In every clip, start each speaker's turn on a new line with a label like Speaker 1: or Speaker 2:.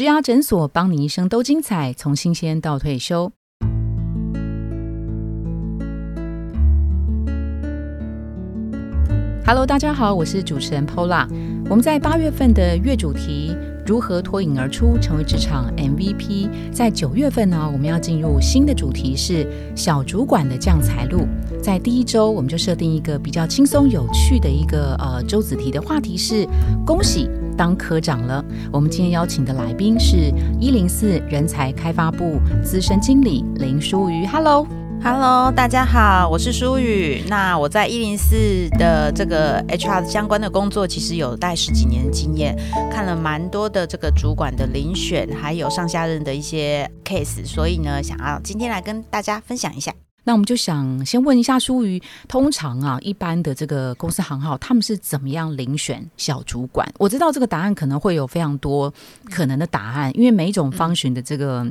Speaker 1: 植牙诊所，帮你一生都精彩，从新鲜到退休。Hello，大家好，我是主持人 Pola。我们在八月份的月主题如何脱颖而出，成为职场 MVP。在九月份呢，我们要进入新的主题是小主管的降财路。在第一周，我们就设定一个比较轻松有趣的一个呃周子题的话题是：恭喜当科长了。我们今天邀请的来宾是一零四人才开发部资深经理林淑瑜。Hello。
Speaker 2: Hello，大家好，我是舒雨。那我在一零四的这个 HR 相关的工作，其实有带十几年的经验，看了蛮多的这个主管的遴选，还有上下任的一些 case，所以呢，想要今天来跟大家分享一下。
Speaker 1: 那我们就想先问一下舒瑜，通常啊，一般的这个公司行号，他们是怎么样遴选小主管？我知道这个答案可能会有非常多可能的答案，因为每一种方寻的这个。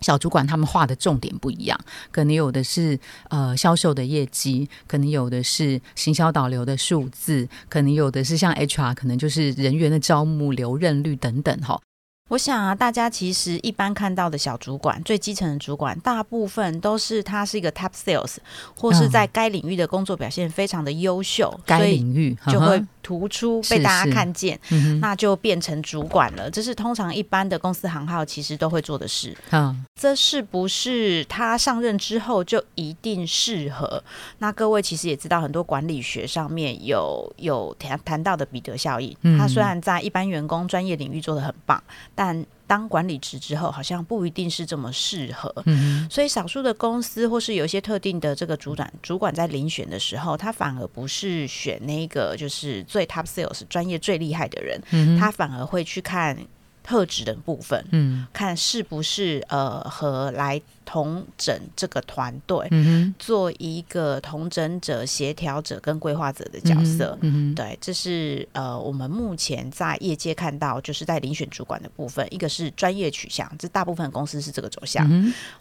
Speaker 1: 小主管他们画的重点不一样，可能有的是呃销售的业绩，可能有的是行销导流的数字，可能有的是像 HR，可能就是人员的招募留任率等等哈。
Speaker 2: 我想啊，大家其实一般看到的小主管，最基层的主管，大部分都是他是一个 top sales，或是在该领域的工作表现非常的优秀，
Speaker 1: 该领域
Speaker 2: 就会突出被大家看见，那就变成主管了。这是通常一般的公司行号其实都会做的事。嗯，这是不是他上任之后就一定适合？那各位其实也知道，很多管理学上面有有谈谈到的彼得效应。他虽然在一般员工专业领域做的很棒。但当管理职之后，好像不一定是这么适合。嗯，所以少数的公司或是有一些特定的这个主管，主管在遴选的时候，他反而不是选那个就是最 top sales 专业最厉害的人，他反而会去看特质的部分，嗯，看是不是呃和来。同整这个团队，嗯做一个同整者、协调者跟规划者的角色。嗯对，这是呃，我们目前在业界看到，就是在遴选主管的部分，一个是专业取向，这大部分公司是这个走向。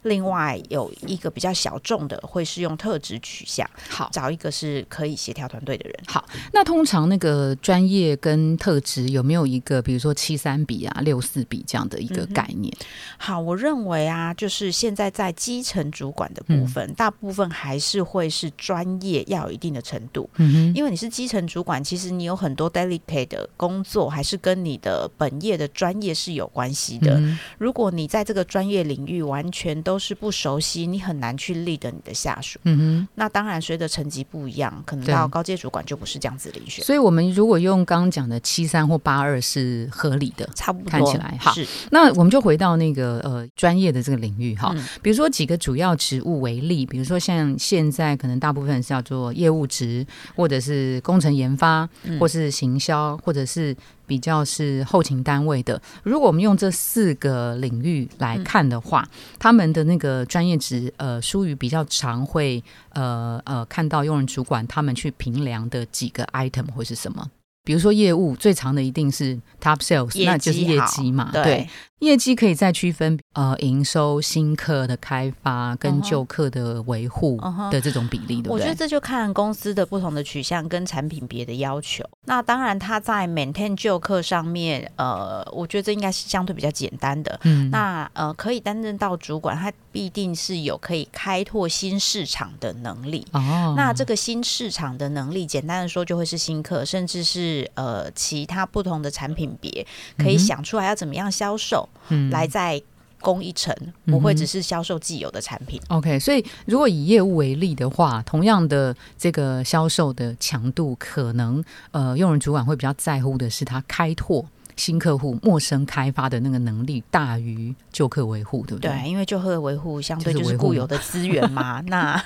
Speaker 2: 另外有一个比较小众的，会是用特质取向，
Speaker 1: 好
Speaker 2: 找一个是可以协调团队的人。
Speaker 1: 好，那通常那个专业跟特质有没有一个，比如说七三比啊、六四比这样的一个概念？
Speaker 2: 好，我认为啊，就是现在。在基层主管的部分，大部分还是会是专业要有一定的程度，嗯因为你是基层主管，其实你有很多 delicate 的工作，还是跟你的本业的专业是有关系的。如果你在这个专业领域完全都是不熟悉，你很难去 lead 你的下属。嗯哼，那当然随着层级不一样，可能到高阶主管就不是这样子遴选。
Speaker 1: 所以，我们如果用刚刚讲的七三或八二是合理的，
Speaker 2: 差不多
Speaker 1: 看起来好。那我们就回到那个呃专业的这个领域哈。比如说几个主要职务为例，比如说像现在可能大部分是要做业务职，或者是工程研发，或是行销，或者是比较是后勤单位的。如果我们用这四个领域来看的话，他们的那个专业值，呃，疏于比较常会呃呃看到用人主管他们去评量的几个 item 会是什么？比如说业务最长的一定是 top sales，那就是业绩嘛，对。业绩可以再区分，呃，营收、新客的开发跟旧客的维护的这种比例，对不对？
Speaker 2: 我觉得这就看公司的不同的取向跟产品别的要求。那当然，它在 maintain 旧客上面，呃，我觉得这应该是相对比较简单的。嗯，那呃，可以担任到主管，他必定是有可以开拓新市场的能力。哦，那这个新市场的能力，简单的说，就会是新客，甚至是呃其他不同的产品别，可以想出来要怎么样销售。嗯，来再攻一层，不会只是销售既有的产品。
Speaker 1: OK，所以如果以业务为例的话，同样的这个销售的强度，可能呃，用人主管会比较在乎的是他开拓。新客户、陌生开发的那个能力大于旧客维护，对不对？
Speaker 2: 对，因为旧客维护相对就是固有的资源嘛，那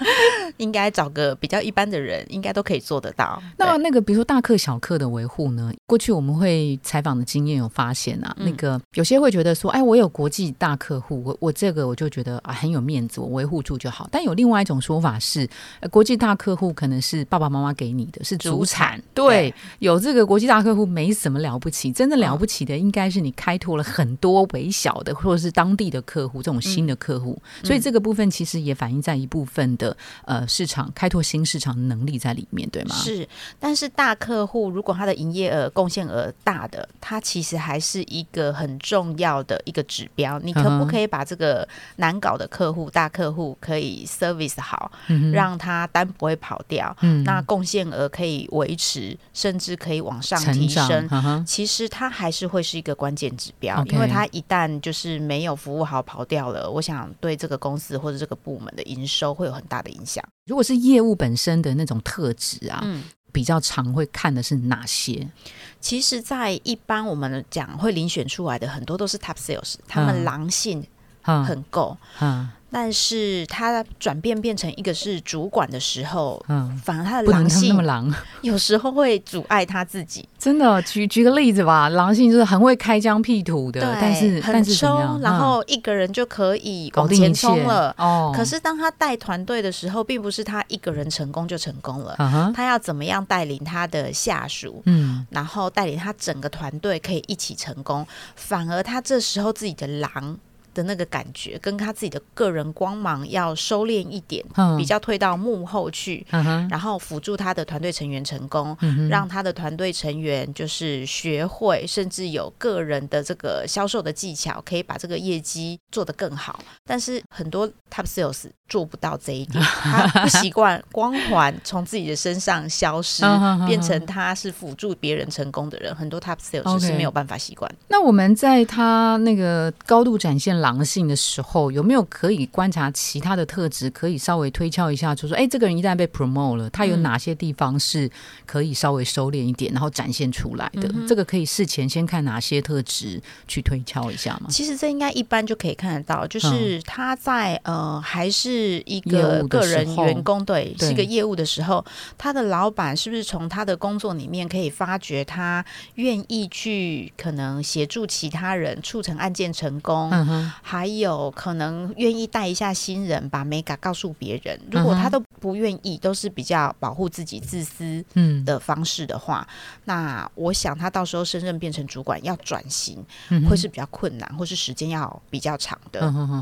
Speaker 2: 应该找个比较一般的人，应该都可以做得到。
Speaker 1: 那那个比如说大客、小客的维护呢？过去我们会采访的经验有发现啊，那个有些会觉得说，哎，我有国际大客户，我我这个我就觉得啊很有面子，我维护住就好。但有另外一种说法是，国际大客户可能是爸爸妈妈给你的，是主产。对，有这个国际大客户没什么了不起，真的了。不起的应该是你开拓了很多微小的或者是当地的客户这种新的客户，所以这个部分其实也反映在一部分的呃市场开拓新市场的能力在里面，对吗？
Speaker 2: 是，但是大客户如果他的营业额贡献额大的，它其实还是一个很重要的一个指标。你可不可以把这个难搞的客户、大客户可以 service 好，让他单不会跑掉，那贡献额可以维持，甚至可以往上提升。其实它还是会是一个关键指标，因为它一旦就是没有服务好跑掉了，我想对这个公司或者这个部门的营收会有很大的影响。
Speaker 1: 如果是业务本身的那种特质啊，比较常会看的是哪些？
Speaker 2: 其实，在一般我们讲会遴选出来的很多都是 top sales，他们狼性很够。但是他转变变成一个是主管的时候，嗯，反而他的狼性
Speaker 1: 那么狼，
Speaker 2: 有时候会阻碍他自己。
Speaker 1: 真的，举举个例子吧，狼性就是很会开疆辟土的，但是
Speaker 2: 很冲，然后一个人就可以往前冲了。哦，可是当他带团队的时候，并不是他一个人成功就成功了，他要怎么样带领他的下属，嗯，然后带领他整个团队可以一起成功，反而他这时候自己的狼。的那个感觉，跟他自己的个人光芒要收敛一点，比较退到幕后去，然后辅助他的团队成员成功，让他的团队成员就是学会，甚至有个人的这个销售的技巧，可以把这个业绩做得更好。但是很多 top sales 做不到这一点，他不习 惯光环从自己的身上消失，变成他是辅助别人成功的人。很多 top sales 是没有办法习惯。
Speaker 1: 那我们在他那个高度展现狼性的时候，有没有可以观察其他的特质，可以稍微推敲一下，就说，哎，这个人一旦被 promote 了，他有哪些地方是可以稍微收敛一点，然后展现出来的？这个可以事前先看哪些特质去推敲一下吗？
Speaker 2: 其实这应该一般就可以看得到，就是他在呃还是一个个人员工，对，是一个业务的时候，他的老板是不是从他的工作里面可以发觉他愿意去可能协助其他人促成案件成功？嗯哼。还有可能愿意带一下新人，把美感告诉别人。如果他都不愿意，都是比较保护自己、自私的方式的话，那我想他到时候升任变成主管要转型，会是比较困难，或是时间要比较长的。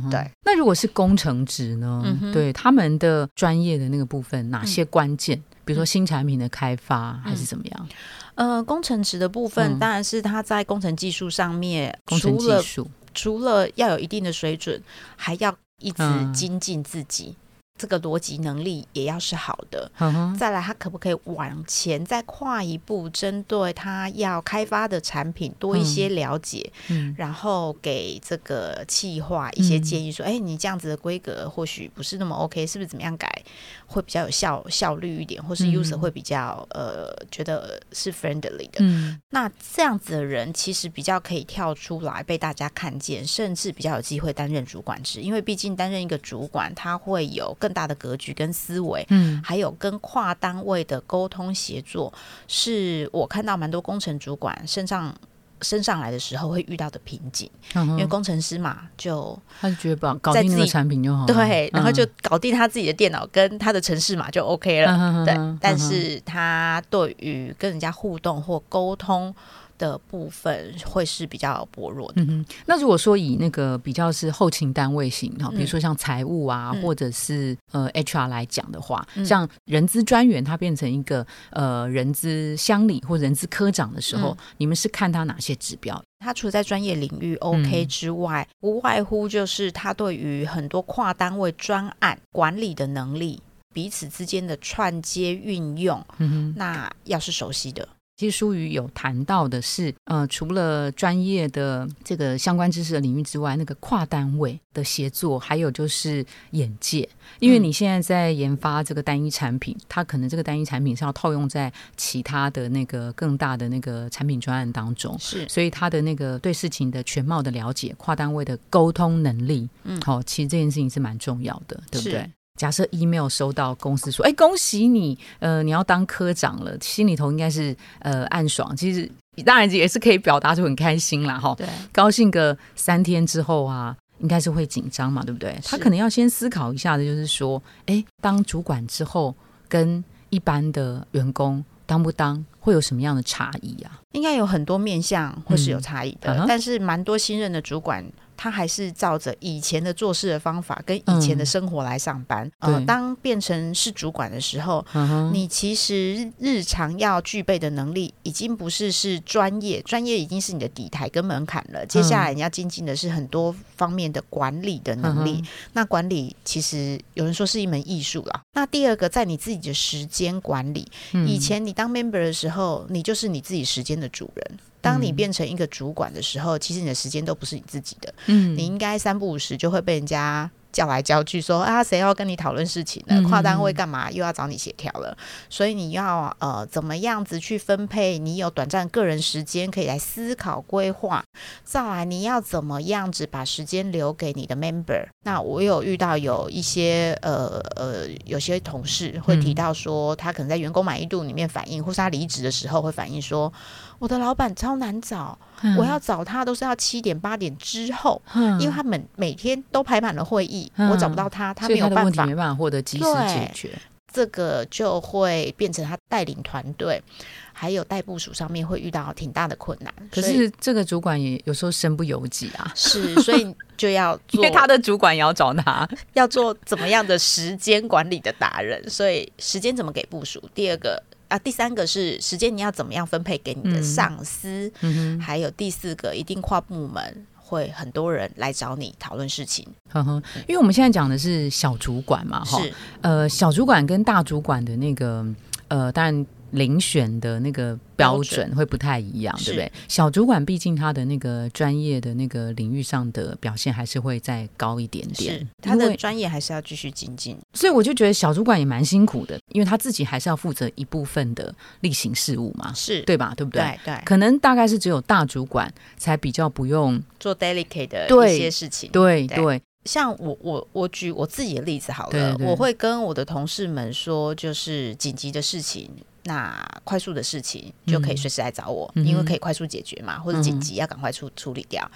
Speaker 2: 对。
Speaker 1: 那如果是工程职呢？对他们的专业的那个部分，哪些关键？比如说新产品的开发，还是怎么样？
Speaker 2: 呃，工程职的部分，当然是他在工程技术上面，
Speaker 1: 工程技术。
Speaker 2: 除了要有一定的水准，还要一直精进自己。这个逻辑能力也要是好的，再来他可不可以往前再跨一步，针对他要开发的产品多一些了解，然后给这个企划一些建议，说，哎，你这样子的规格或许不是那么 OK，是不是怎么样改会比较有效效率一点，或是 user 会比较呃觉得是 friendly 的？那这样子的人其实比较可以跳出来被大家看见，甚至比较有机会担任主管职，因为毕竟担任一个主管，他会有。更大的格局跟思维，嗯，还有跟跨单位的沟通协作，是我看到蛮多工程主管身上升上来的时候会遇到的瓶颈。因为工程师嘛，就
Speaker 1: 他就觉得把搞定那个产品就好，
Speaker 2: 对，然后就搞定他自己的电脑跟他的城市嘛，就 OK 了。对，但是他对于跟人家互动或沟通。的部分会是比较薄弱的。嗯
Speaker 1: 那如果说以那个比较是后勤单位型哈，比如说像财务啊，或者是呃 HR 来讲的话，像人资专员他变成一个呃人资乡里或人资科长的时候，你们是看他哪些指标？
Speaker 2: 他除了在专业领域 OK 之外，无外乎就是他对于很多跨单位专案管理的能力，彼此之间的串接运用，嗯那要是熟悉的。
Speaker 1: 其实书语有谈到的是，呃，除了专业的这个相关知识的领域之外，那个跨单位的协作，还有就是眼界。因为你现在在研发这个单一产品，它可能这个单一产品是要套用在其他的那个更大的那个产品专案当中，
Speaker 2: 是，
Speaker 1: 所以他的那个对事情的全貌的了解，跨单位的沟通能力，嗯，好，其实这件事情是蛮重要的，对不对？假设 email 收到公司说，哎，恭喜你，呃，你要当科长了，心里头应该是呃暗爽。其实当然也是可以表达出很开心啦，哈。
Speaker 2: 对，
Speaker 1: 高兴个三天之后啊，应该是会紧张嘛，对不对？他可能要先思考一下的，就是说，哎，当主管之后，跟一般的员工当不当，会有什么样的差异啊？
Speaker 2: 应该有很多面向会是有差异的，但是蛮多新任的主管。他还是照着以前的做事的方法跟以前的生活来上班。呃，当变成是主管的时候，你其实日常要具备的能力，已经不是是专业，专业已经是你的底台跟门槛了。接下来你要精进的是很多方面的管理的能力。那管理其实有人说是一门艺术啦。那第二个，在你自己的时间管理，以前你当 member 的时候，你就是你自己时间的主人。当你变成一个主管的时候，其实你的时间都不是你自己的。嗯，你应该三不五时就会被人家。叫来叫去，说啊，谁要跟你讨论事情呢？跨单位干嘛？又要找你协调了。所以你要呃，怎么样子去分配？你有短暂个人时间可以来思考规划。再来，你要怎么样子把时间留给你的 member？那我有遇到有一些呃呃，有些同事会提到说，他可能在员工满意度里面反映，或是他离职的时候会反映说，我的老板超难找。我要找他都是要七点八点之后，因为他们每天都排满了会议，我找不到他，他没有办法，
Speaker 1: 没办法获得及时解决。
Speaker 2: 这个就会变成他带领团队，还有带部署上面会遇到挺大的困难。
Speaker 1: 可是这个主管也有时候身不由己啊，
Speaker 2: 是，所以就要做
Speaker 1: 因为他的主管也要找他，
Speaker 2: 要做怎么样的时间管理的达人，所以时间怎么给部署？第二个。啊，第三个是时间，你要怎么样分配给你的上司？嗯还有第四个，一定跨部门会很多人来找你讨论事情。
Speaker 1: 呵呵，因为我们现在讲的是小主管嘛，哈，呃，小主管跟大主管的那个，呃，当然。遴选的那个标准会不太一样，对不对？小主管毕竟他的那个专业的那个领域上的表现还是会再高一点点，
Speaker 2: 他的专业还是要继续精进。
Speaker 1: 所以我就觉得小主管也蛮辛苦的，因为他自己还是要负责一部分的例行事务嘛，
Speaker 2: 是
Speaker 1: 对吧？对不对？
Speaker 2: 对对，
Speaker 1: 可能大概是只有大主管才比较不用
Speaker 2: 做 delicate 的一些事情。
Speaker 1: 对对，
Speaker 2: 像我我我举我自己的例子好了，我会跟我的同事们说，就是紧急的事情。那快速的事情就可以随时来找我，因为可以快速解决嘛，或者紧急要赶快处处理掉。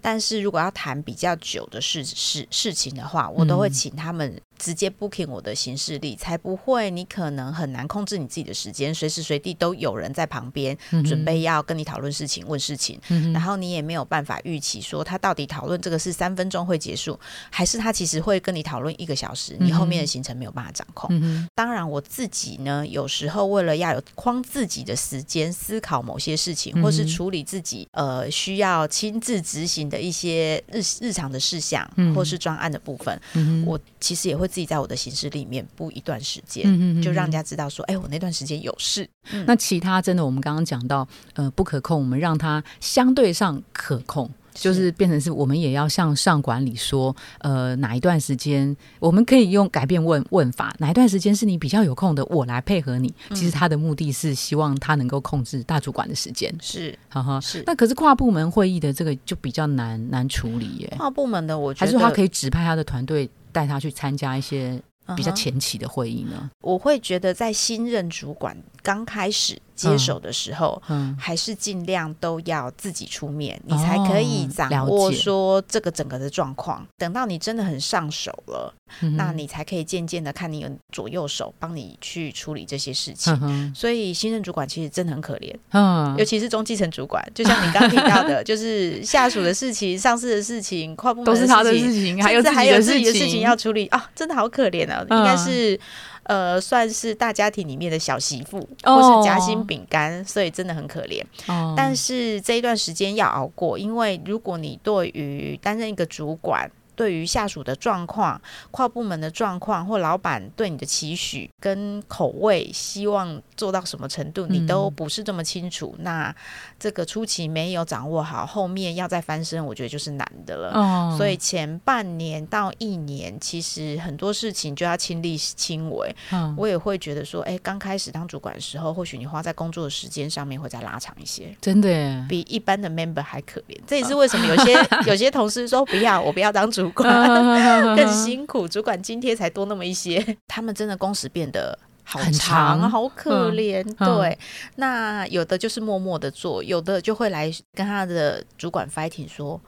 Speaker 2: 但是如果要谈比较久的事事事情的话，我都会请他们。直接 booking 我的行事历，才不会你可能很难控制你自己的时间，随时随地都有人在旁边准备要跟你讨论事情、问事情，然后你也没有办法预期说他到底讨论这个是三分钟会结束，还是他其实会跟你讨论一个小时，你后面的行程没有办法掌控。当然，我自己呢，有时候为了要有框自己的时间思考某些事情，或是处理自己呃需要亲自执行的一些日日常的事项，或是专案的部分，我其实也会。自己在我的行事里面布一段时间，就让人家知道说，哎，我那段时间有事。
Speaker 1: 那其他真的，我们刚刚讲到，呃，不可控，我们让它相对上可控。就是变成是我们也要向上管理说，呃，哪一段时间我们可以用改变问问法，哪一段时间是你比较有空的，我来配合你。其实他的目的是希望他能够控制大主管的时间，
Speaker 2: 是，
Speaker 1: 哈哈，是。那可是跨部门会议的这个就比较难难处理耶。
Speaker 2: 跨部门的，我觉得还
Speaker 1: 是他可以指派他的团队带他去参加一些比较前期的会议呢。
Speaker 2: 我会觉得在新任主管刚开始。接手的时候，嗯。还是尽量都要自己出面，你才可以掌握说这个整个的状况。等到你真的很上手了，那你才可以渐渐的看你有左右手帮你去处理这些事情。所以新任主管其实真的很可怜，嗯，尤其是中基层主管，就像你刚提到的，就是下属的事情、上司的事情、跨部门
Speaker 1: 都是他的事情，
Speaker 2: 还
Speaker 1: 有
Speaker 2: 还有自
Speaker 1: 己
Speaker 2: 的事情。要处理。啊，真的好可怜啊，应该是。呃，算是大家庭里面的小媳妇，或是夹心饼干，所以真的很可怜。但是这一段时间要熬过，因为如果你对于担任一个主管，对于下属的状况、跨部门的状况，或老板对你的期许跟口味，希望做到什么程度，你都不是这么清楚。那这个初期没有掌握好，后面要再翻身，我觉得就是难的了。哦，所以前半年到一年，其实很多事情就要亲力亲为。嗯，我也会觉得说，哎，刚开始当主管的时候，或许你花在工作的时间上面会再拉长一些。
Speaker 1: 真的，
Speaker 2: 比一般的 member 还可怜。这也是为什么有些 有些同事说不要，我不要当主。主管 更辛苦，主管津贴才多那么一些，他们真的工时变得好长，好可怜。对，那有的就是默默的做，有的就会来跟他的主管 fighting 说：“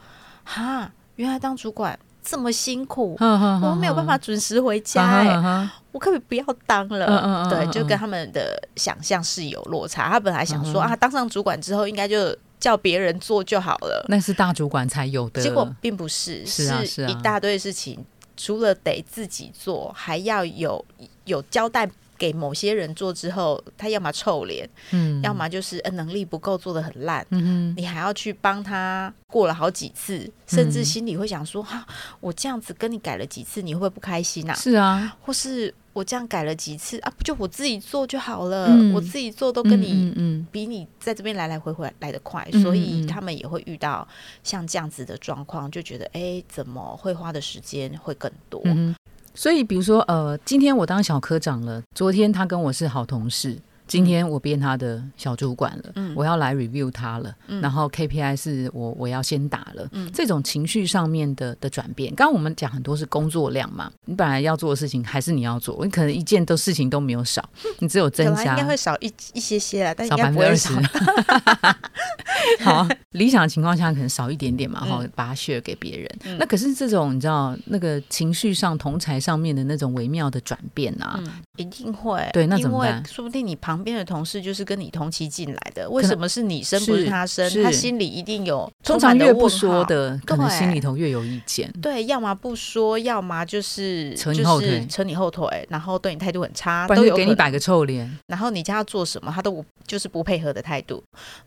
Speaker 2: 哈，原来当主管这么辛苦，我没有办法准时回家，哎，我可不可以不要当了？”对，就跟他们的想象是有落差。他本来想说啊，当上主管之后应该就。叫别人做就好了。
Speaker 1: 那是大主管才有的，
Speaker 2: 结果并不是，是一大堆事情，除了得自己做，还要有有交代。给某些人做之后，他要么臭脸，嗯，要么就是呃能力不够，做的很烂，嗯你还要去帮他过了好几次，甚至心里会想说，哈，我这样子跟你改了几次，你会不会不开心啊？
Speaker 1: 是啊，
Speaker 2: 或是我这样改了几次啊，不就我自己做就好了，我自己做都跟你，嗯，比你在这边来来回回来的快，所以他们也会遇到像这样子的状况，就觉得，哎，怎么会花的时间会更多？
Speaker 1: 所以，比如说，呃，今天我当小科长了，昨天他跟我是好同事。今天我变他的小主管了，我要来 review 他了，然后 KPI 是我我要先打了，这种情绪上面的的转变，刚刚我们讲很多是工作量嘛，你本来要做的事情还是你要做，你可能一件都事情都没有少，你只有增加，
Speaker 2: 应该会少一一些些啦，但应该不会少。
Speaker 1: 好，理想的情况下可能少一点点嘛，哈，把它 share 给别人。那可是这种你知道那个情绪上同才上面的那种微妙的转变啊，
Speaker 2: 一定会
Speaker 1: 对，那怎么办？
Speaker 2: 说不定你旁旁边的同事就是跟你同期进来的，为什么是你生不是他生？他心里一定有
Speaker 1: 通常越不说的，可能心里头越有意见。
Speaker 2: 对，要么不说，要么就是
Speaker 1: 扯你后腿，
Speaker 2: 扯你后腿，然后对你态度很差，
Speaker 1: 都有给你摆个臭脸。
Speaker 2: 然后你叫他做什么，他都就是不配合的态度。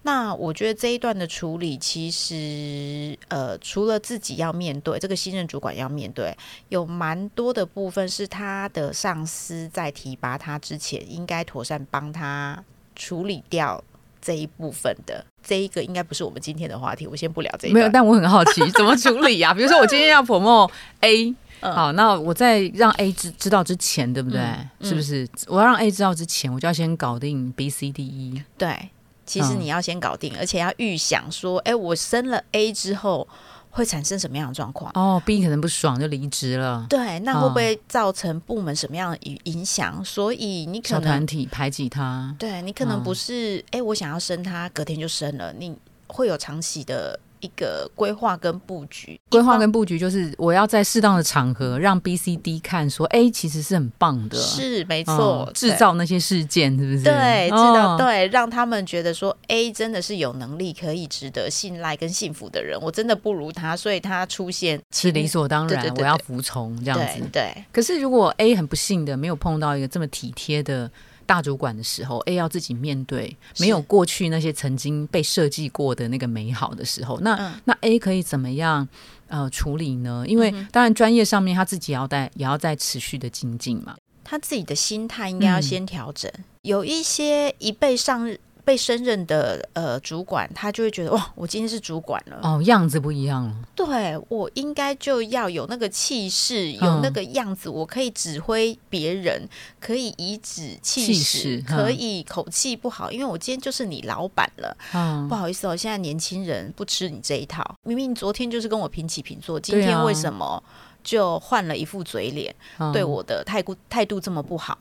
Speaker 2: 那我觉得这一段的处理，其实呃，除了自己要面对，这个新任主管要面对，有蛮多的部分是他的上司在提拔他之前，应该妥善帮他。他处理掉这一部分的这一个应该不是我们今天的话题，我先不聊这个。
Speaker 1: 没有，但我很好奇 怎么处理啊？比如说我今天要 promo A，好，那我在让 A 知知道之前，对不对？是不是我要让 A 知道之前，我就要先搞定 B、C、D、E？
Speaker 2: 对，其实你要先搞定，而且要预想说，哎，我升了 A 之后。会产生什么样的状况？
Speaker 1: 哦，B 可能不爽就离职了。
Speaker 2: 对，那会不会造成部门什么样的影影响？所以你可能
Speaker 1: 团体排挤他。
Speaker 2: 对你可能不是哎，我想要生他，隔天就生了，你会有长期的。一个规划跟布局，
Speaker 1: 规划跟布局就是我要在适当的场合让 B、C、D 看说，A 其实是很棒的，
Speaker 2: 是没错，
Speaker 1: 制造那些事件是不是？
Speaker 2: 对，知道对，让他们觉得说 A 真的是有能力可以值得信赖跟幸福的人，我真的不如他，所以他出现
Speaker 1: 是理所当然，我要服从这样子。
Speaker 2: 对，
Speaker 1: 可是如果 A 很不幸的没有碰到一个这么体贴的。大主管的时候，A 要自己面对没有过去那些曾经被设计过的那个美好的时候，那那 A 可以怎么样呃处理呢？因为当然专业上面他自己要在也要在持续的精进嘛，
Speaker 2: 他自己的心态应该要先调整。有一些一被上。被升任的呃主管，他就会觉得哇，我今天是主管了
Speaker 1: 哦，样子不一样了。
Speaker 2: 对我应该就要有那个气势，有那个样子，我可以指挥别人，可以颐指气使，可以口气不好，因为我今天就是你老板了。嗯，不好意思哦，现在年轻人不吃你这一套。明明昨天就是跟我平起平坐，今天为什么？就换了一副嘴脸，对我的态度态度这么不好，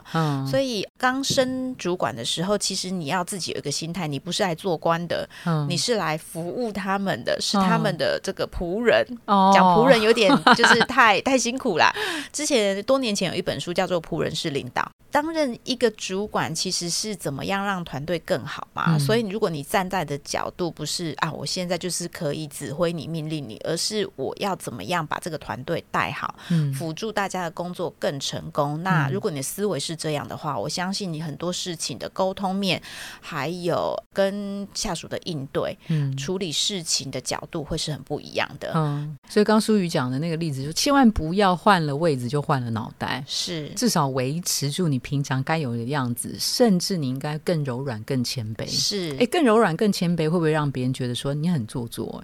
Speaker 2: 所以刚升主管的时候，其实你要自己有一个心态，你不是来做官的，你是来服务他们的，是他们的这个仆人。讲仆人有点就是太 太辛苦啦。之前多年前有一本书叫做《仆人是领导》，担任一个主管其实是怎么样让团队更好嘛。所以如果你站在的角度不是啊，我现在就是可以指挥你、命令你，而是我要怎么样把这个团队带。好，嗯辅助大家的工作更成功。那如果你的思维是这样的话，我相信你很多事情的沟通面，还有跟下属的应对，嗯，处理事情的角度会是很不一样的。
Speaker 1: 嗯，所以刚苏宇讲的那个例子，就千万不要换了位置就换了脑袋，
Speaker 2: 是
Speaker 1: 至少维持住你平常该有的样子，甚至你应该更柔软、更谦卑。
Speaker 2: 是，
Speaker 1: 哎，更柔软、更谦卑，会不会让别人觉得说你很做作？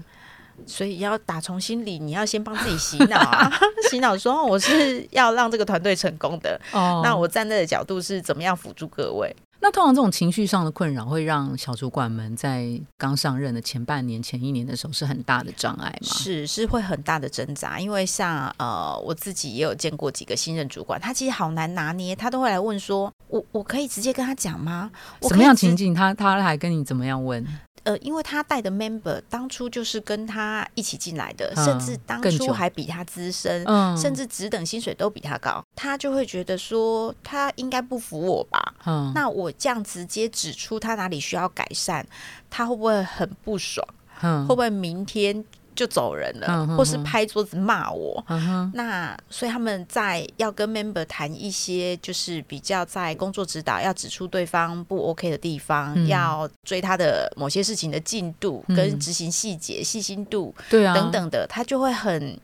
Speaker 2: 所以要打从心里，你要先帮自己洗脑啊！洗脑说我是要让这个团队成功的。哦，那我站在的角度是怎么样辅助各位？
Speaker 1: 那通常这种情绪上的困扰，会让小主管们在刚上任的前半年、前一年的时候是很大的障碍吗？
Speaker 2: 是，是会很大的挣扎。因为像呃，我自己也有见过几个新任主管，他其实好难拿捏，他都会来问说：“我我可以直接跟他讲吗？”
Speaker 1: 什么样情境？他他还跟你怎么样问？
Speaker 2: 呃，因为他带的 member 当初就是跟他一起进来的，甚至当初还比他资深，甚至只等薪水都比他高，他就会觉得说他应该不服我吧？那我这样直接指出他哪里需要改善，他会不会很不爽？会不会明天？就走人了，或是拍桌子骂我。那所以他们在要跟 member 谈一些，就是比较在工作指导要指出对方不 OK 的地方，要追他的某些事情的进度跟执行细节、细心度，
Speaker 1: 对啊
Speaker 2: 等等的，他就会很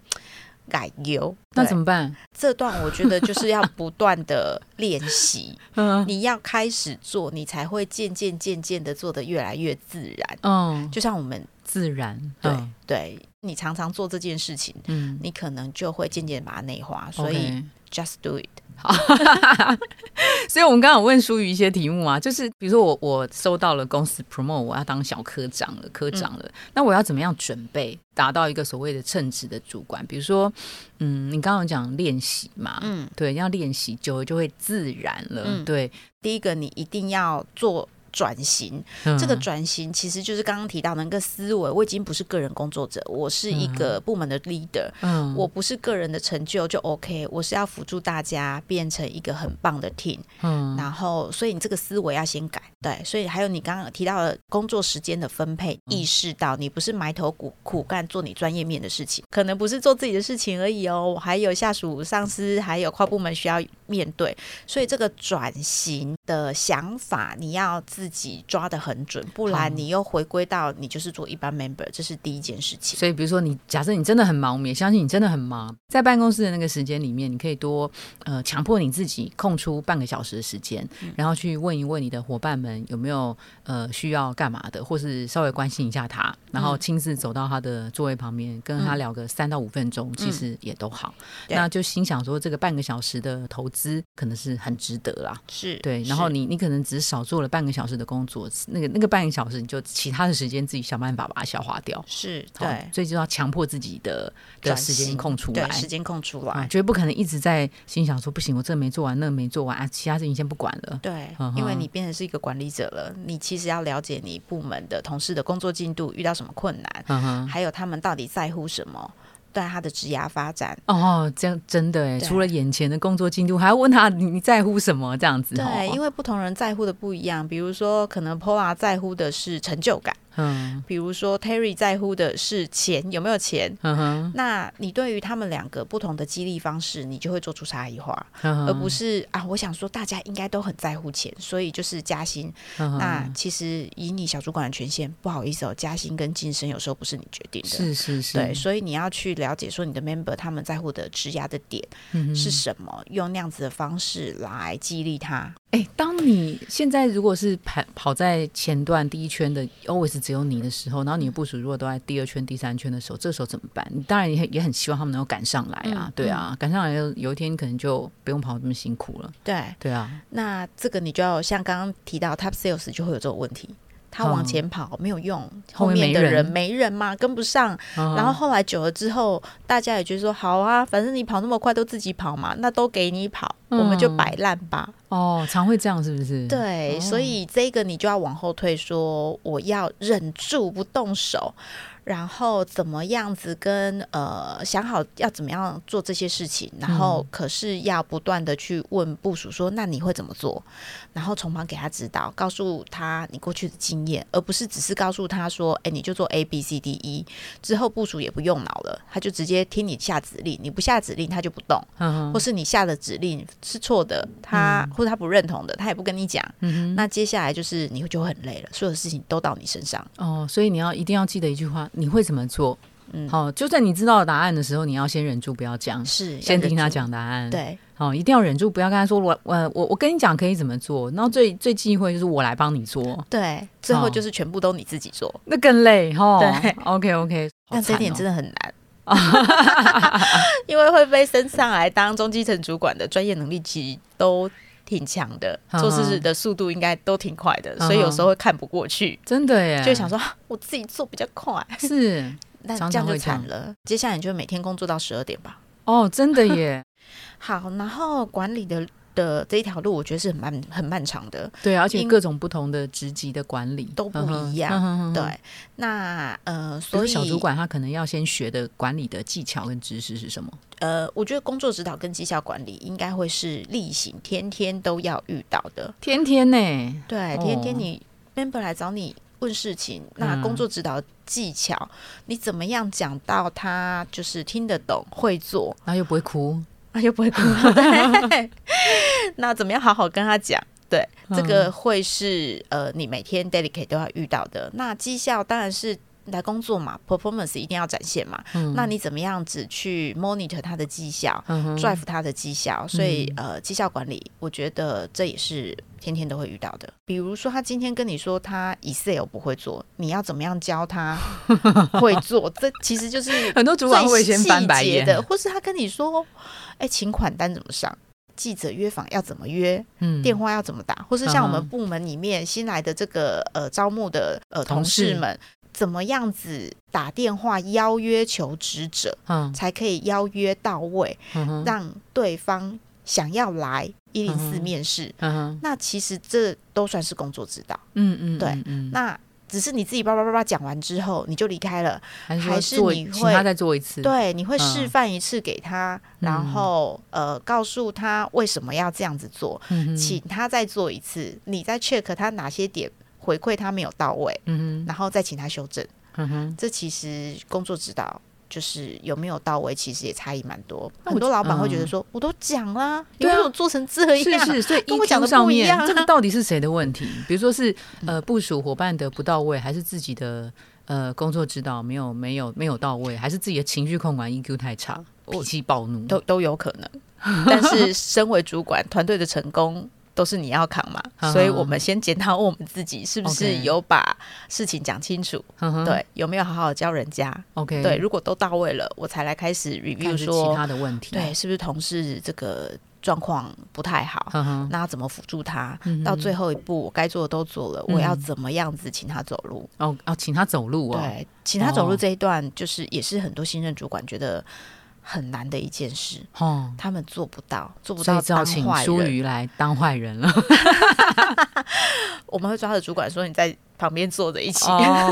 Speaker 2: 改油。
Speaker 1: 那怎么办？
Speaker 2: 这段我觉得就是要不断的练习。你要开始做，你才会渐渐渐渐的做的越来越自然。嗯，就像我们。
Speaker 1: 自然，
Speaker 2: 对对，你常常做这件事情，嗯，你可能就会渐渐把它内化，所以 just do it。好，
Speaker 1: 所以我们刚刚问淑瑜一些题目啊，就是比如说我我收到了公司 promote，我要当小科长了，科长了，那我要怎么样准备达到一个所谓的称职的主管？比如说，嗯，你刚刚讲练习嘛，嗯，对，要练习久了就会自然了。对，
Speaker 2: 第一个你一定要做。转型，这个转型其实就是刚刚提到的那个思维。我已经不是个人工作者，我是一个部门的 leader。嗯，我不是个人的成就就 OK，我是要辅助大家变成一个很棒的 team。嗯，然后所以你这个思维要先改。对，所以还有你刚刚提到的工作时间的分配，意识到你不是埋头苦苦干做你专业面的事情，可能不是做自己的事情而已哦，还有下属、上司，还有跨部门需要面对。所以这个转型的想法，你要自己抓得很准，不然你又回归到你就是做一般 member，这是第一件事情。
Speaker 1: 所以比如说你假设你真的很忙，我们也相信你真的很忙，在办公室的那个时间里面，你可以多呃强迫你自己空出半个小时的时间，然后去问一问你的伙伴们。有没有呃需要干嘛的，或是稍微关心一下他，然后亲自走到他的座位旁边，跟他聊个三到五分钟，其实也都好。那就心想说，这个半个小时的投资可能是很值得啦。
Speaker 2: 是
Speaker 1: 对，然后你你可能只少做了半个小时的工作，那个那个半个小时你就其他的时间自己想办法把它消化掉。
Speaker 2: 是对，
Speaker 1: 所以就要强迫自己的的时间空出来，
Speaker 2: 时间空出来，
Speaker 1: 绝对不可能一直在心想说不行，我这个没做完，那个没做完啊，其他事情先不管了。
Speaker 2: 对，因为你变成是一个管理。者了，你其实要了解你部门的同事的工作进度，遇到什么困难，还有他们到底在乎什么，对他的职涯发展。
Speaker 1: 哦，这样真的哎，除了眼前的工作进度，还要问他你在乎什么？这样子。
Speaker 2: 对，因为不同人在乎的不一样。比如说，可能 Pola 在乎的是成就感。嗯，比如说 Terry 在乎的是钱有没有钱，嗯哼，那你对于他们两个不同的激励方式，你就会做出差异化，而不是啊，我想说大家应该都很在乎钱，所以就是加薪。那其实以你小主管的权限，不好意思哦，加薪跟晋升有时候不是你决定的，
Speaker 1: 是是是，
Speaker 2: 对，所以你要去了解说你的 member 他们在乎的职压的点是什么，用那样子的方式来激励他。
Speaker 1: 哎，当你现在如果是跑跑在前段第一圈的，always 只有你的时候，然后你的部署如果都在第二圈、第三圈的时候，这时候怎么办？你当然也也很希望他们能够赶上来啊，对啊，赶上来有有一天可能就不用跑这么辛苦了。
Speaker 2: 对
Speaker 1: 对啊，
Speaker 2: 那这个你就要像刚刚提到 top sales 就会有这种问题。他往前跑没有用，后面的人没人嘛，跟不上。然后后来久了之后，大家也觉得说好啊，反正你跑那么快都自己跑嘛，那都给你跑，我们就摆烂吧。
Speaker 1: 哦，常会这样是不是？
Speaker 2: 对，所以这个你就要往后退，说我要忍住不动手。然后怎么样子跟呃想好要怎么样做这些事情，然后可是要不断的去问部署说那你会怎么做，然后从旁给他指导，告诉他你过去的经验，而不是只是告诉他说哎你就做 A B C D E 之后部署也不用脑了，他就直接听你下指令，你不下指令他就不动，或是你下的指令是错的，他或者他不认同的，他也不跟你讲，那接下来就是你就很累了，所有的事情都到你身上
Speaker 1: 哦，所以你要一定要记得一句话。你会怎么做？嗯，好，就算你知道答案的时候，你要先忍住，不要讲，
Speaker 2: 是
Speaker 1: 先听他讲答案。
Speaker 2: 对，
Speaker 1: 好，一定要忍住，不要跟他说我我我我跟你讲可以怎么做。然后最最忌讳就是我来帮你做，
Speaker 2: 对，最后就是全部都你自己做，
Speaker 1: 那更累哈。
Speaker 2: 对
Speaker 1: ，OK OK，
Speaker 2: 但这点真的很难，因为会被升上来当中基层主管的专业能力其实都。挺强的，做事的速度应该都挺快的，所以有时候会看不过去，
Speaker 1: 真的耶，
Speaker 2: 就想说我自己做比较快，
Speaker 1: 是，
Speaker 2: 那这样就惨了。接下来你就每天工作到十二点吧。
Speaker 1: 哦，真的耶。
Speaker 2: 好，然后管理的。的这一条路，我觉得是很漫很漫长的。
Speaker 1: 对，而且各种不同的职级的管理
Speaker 2: 都不一样。对，那呃，所以
Speaker 1: 小主管他可能要先学的管理的技巧跟知识是什么？
Speaker 2: 呃，我觉得工作指导跟绩效管理应该会是例行，天天都要遇到的。
Speaker 1: 天天呢？
Speaker 2: 对，天天你 member 来找你。问事情，那工作指导技巧，你怎么样讲到他就是听得懂、会做，
Speaker 1: 然后又不会哭，
Speaker 2: 啊又不会哭，那怎么样好好跟他讲？对，这个会是呃，你每天 dedicate 都要遇到的。那绩效当然是来工作嘛，performance 一定要展现嘛。那你怎么样子去 monitor 他的绩效，drive 他的绩效？所以呃，绩效管理，我觉得这也是天天都会遇到的。比如说，他今天跟你说他 Excel 不会做，你要怎么样教他 会做？这其实就是
Speaker 1: 很多主管会先翻白眼
Speaker 2: 的，或是他跟你说，哎，请款单怎么上？记者约访要怎么约？嗯，电话要怎么打？或是像我们部门里面新来的这个呃招募的呃同事们，怎么样子打电话邀约求职者，嗯，才可以邀约到位，让对方想要来一零四面试。嗯那其实这都算是工作指导。嗯嗯，对，那。只是你自己叭叭叭叭讲完之后你就离开了，还是你会
Speaker 1: 他再做一次？
Speaker 2: 对，你会示范一次给他，然后呃告诉他为什么要这样子做，请他再做一次，你再 check 他哪些点回馈他没有到位，嗯然后再请他修正。嗯哼，这其实工作指导。就是有没有到位，其实也差异蛮多。很多老板会觉得说，我都讲啦，有没有做成这样？
Speaker 1: 是是，所以 跟我讲的不一样。这个到底是谁的问题？比如说是呃部署伙伴的不到位，还是自己的呃工作指导没有没有没有到位，还是自己的情绪控管 EQ 太差，脾气暴怒，
Speaker 2: 都都有可能。但是身为主管，团队的成功。都是你要扛嘛，所以我们先检讨我们自己是不是有把事情讲清楚，对，有没有好好教人家
Speaker 1: ？OK，
Speaker 2: 对，如果都到位了，我才来开始 review 说
Speaker 1: 其他的问题，
Speaker 2: 对，是不是同事这个状况不太好？那要怎么辅助他？到最后一步，我该做的都做了，我要怎么样子请他走路？
Speaker 1: 哦哦，请他走路
Speaker 2: 哦，对，请他走路这一段，就是也是很多新任主管觉得。很难的一件事，哦，他们做不到，做不到当坏
Speaker 1: 人。来当坏人了。
Speaker 2: 我们会抓着主管说：“你在旁边坐着一起。”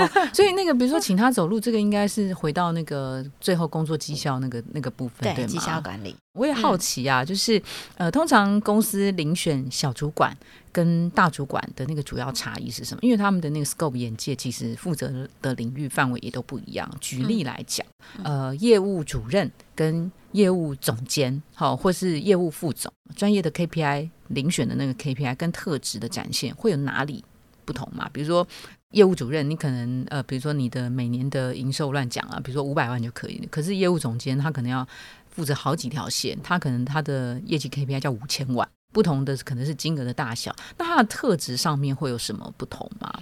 Speaker 1: 所以那个，比如说请他走路，这个应该是回到那个最后工作绩效那个那个部分，对
Speaker 2: 绩效管理。
Speaker 1: 我也好奇啊，就是呃，通常公司遴选小主管跟大主管的那个主要差异是什么？因为他们的那个 scope 眼界其实负责的领域范围也都不一样。举例来讲，呃，业务主任跟业务总监，好，或是业务副总，专业的 KPI 遴选的那个 KPI 跟特质的展现会有哪里不同嘛？比如说业务主任，你可能呃，比如说你的每年的营收乱讲啊，比如说五百万就可以，可是业务总监他可能要。负责好几条线，他可能他的业绩 KPI 叫五千万。不同的可能是金额的大小，那它的特质上面会有什么不同吗？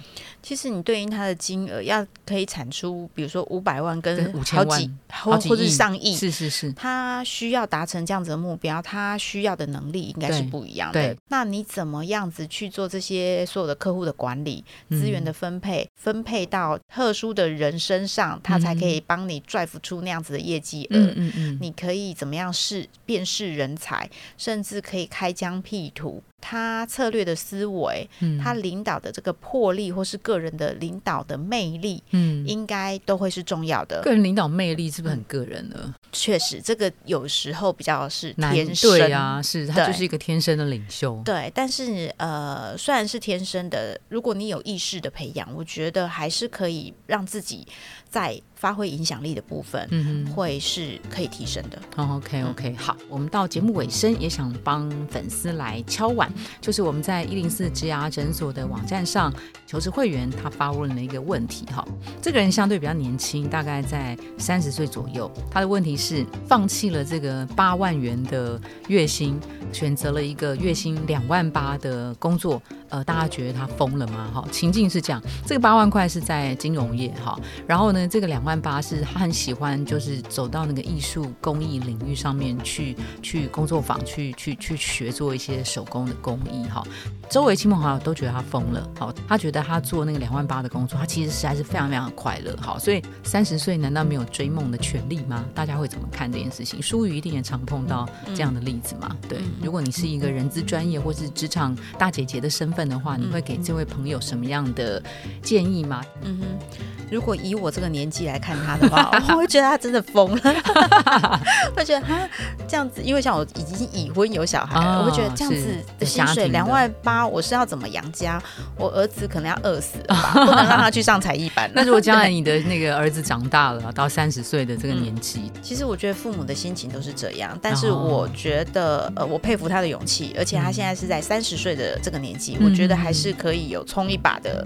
Speaker 2: 其实你对应它的金额要可以产出，比如说五百万跟
Speaker 1: 五千万，
Speaker 2: 或或者上亿，
Speaker 1: 是是是，
Speaker 2: 他需要达成这样子的目标，他需要的能力应该是不一样的。那你怎么样子去做这些所有的客户的管理、资源的分配，分配到特殊的人身上，他才可以帮你 drive 出那样子的业绩额？嗯嗯嗯，你可以怎么样试辨识人才，甚至可以开疆。P 图。他策略的思维，他领导的这个魄力，或是个人的领导的魅力，嗯，应该都会是重要的。
Speaker 1: 个人领导魅力是不是很个人呢？
Speaker 2: 确实，这个有时候比较是天生，对
Speaker 1: 啊，是他就是一个天生的领袖。
Speaker 2: 对，但是呃，虽然是天生的，如果你有意识的培养，我觉得还是可以让自己在发挥影响力的部分，嗯，会是可以提升的。
Speaker 1: OK OK，好，我们到节目尾声，也想帮粉丝来敲碗。就是我们在一零四植牙诊所的网站上求职会员，他发问了一个问题哈。这个人相对比较年轻，大概在三十岁左右。他的问题是：放弃了这个八万元的月薪，选择了一个月薪两万八的工作。呃，大家觉得他疯了吗？哈，情境是这样：这个八万块是在金融业哈，然后呢，这个两万八是他很喜欢，就是走到那个艺术工艺领域上面去，去工作坊去去去学做一些手工的工艺哈。周围亲朋好友都觉得他疯了，好，他觉得他做那个两万八的工作，他其实实在是非常非常快乐，好，所以三十岁难道没有追梦的权利吗？大家会怎么看这件事情？淑瑜一定也常碰到这样的例子嘛？对，如果你是一个人资专业或是职场大姐姐的身份的话，你会给这位朋友什么样的建议吗？嗯
Speaker 2: 哼，如果以我这个年纪来看他的话，我会觉得他真的疯了，会觉得他这样子，因为像我已经已婚有小孩，我会觉得这样子的薪水两万八。我是要怎么养家？我儿子可能要饿死了吧？不能让他去上才艺班。
Speaker 1: 那如果将来你的那个儿子长大了，到三十岁的这个年纪，
Speaker 2: 其实我觉得父母的心情都是这样。但是我觉得，呃，我佩服他的勇气，而且他现在是在三十岁的这个年纪，我觉得还是可以有冲一把的。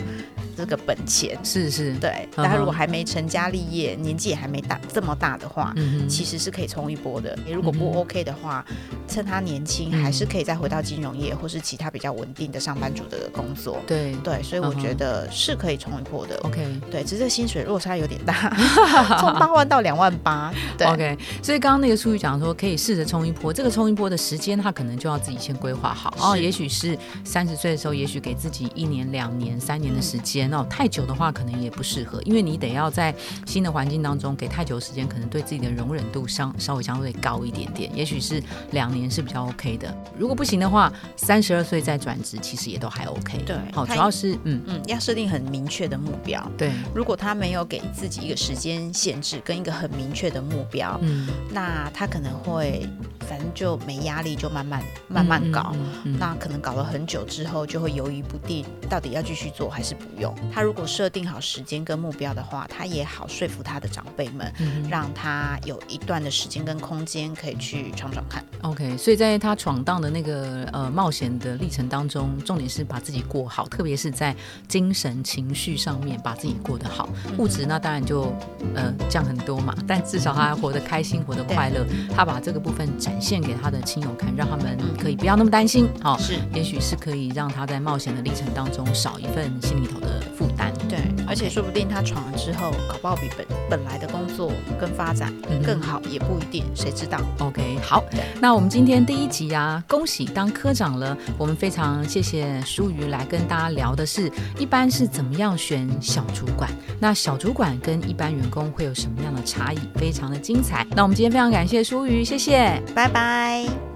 Speaker 2: 这个本钱
Speaker 1: 是是，
Speaker 2: 对。但他如果还没成家立业，年纪也还没大这么大的话，嗯其实是可以冲一波的。你如果不 OK 的话，趁他年轻，还是可以再回到金融业或是其他比较稳定的上班族的工作。
Speaker 1: 对
Speaker 2: 对，所以我觉得是可以冲一波的。
Speaker 1: OK，
Speaker 2: 对，只是薪水落差有点大，从八万到两万八。对
Speaker 1: ，OK。所以刚刚那个苏玉讲说，可以试着冲一波。这个冲一波的时间，他可能就要自己先规划好。哦，也许是三十岁的时候，也许给自己一年、两年、三年的时间。哦，太久的话可能也不适合，因为你得要在新的环境当中给太久时间，可能对自己的容忍度相稍微相对高一点点。也许是两年是比较 OK 的，如果不行的话，三十二岁再转职其实也都还 OK。
Speaker 2: 对，
Speaker 1: 好，主要是嗯
Speaker 2: 嗯，要设定很明确的目标。
Speaker 1: 对，
Speaker 2: 如果他没有给自己一个时间限制跟一个很明确的目标，嗯，那他可能会反正就没压力，就慢慢慢慢搞。那可能搞了很久之后，就会犹豫不定，到底要继续做还是不用。他如果设定好时间跟目标的话，他也好说服他的长辈们，让他有一段的时间跟空间可以去闯闯看。
Speaker 1: OK，所以在他闯荡的那个呃冒险的历程当中，重点是把自己过好，特别是在精神情绪上面把自己过得好。物质那当然就呃降很多嘛，但至少他活得开心，活得快乐。他把这个部分展现给他的亲友看，让他们可以不要那么担心。好，
Speaker 2: 是，
Speaker 1: 也许是可以让他在冒险的历程当中少一份心里头的。负担
Speaker 2: 对，而且说不定他闯了之后，搞不好比本本来的工作跟发展更好，也不一定，谁知道
Speaker 1: ？OK，好，那我们今天第一集啊，恭喜当科长了。我们非常谢谢舒瑜来跟大家聊的是，一般是怎么样选小主管，那小主管跟一般员工会有什么样的差异，非常的精彩。那我们今天非常感谢舒瑜，谢谢，
Speaker 2: 拜拜。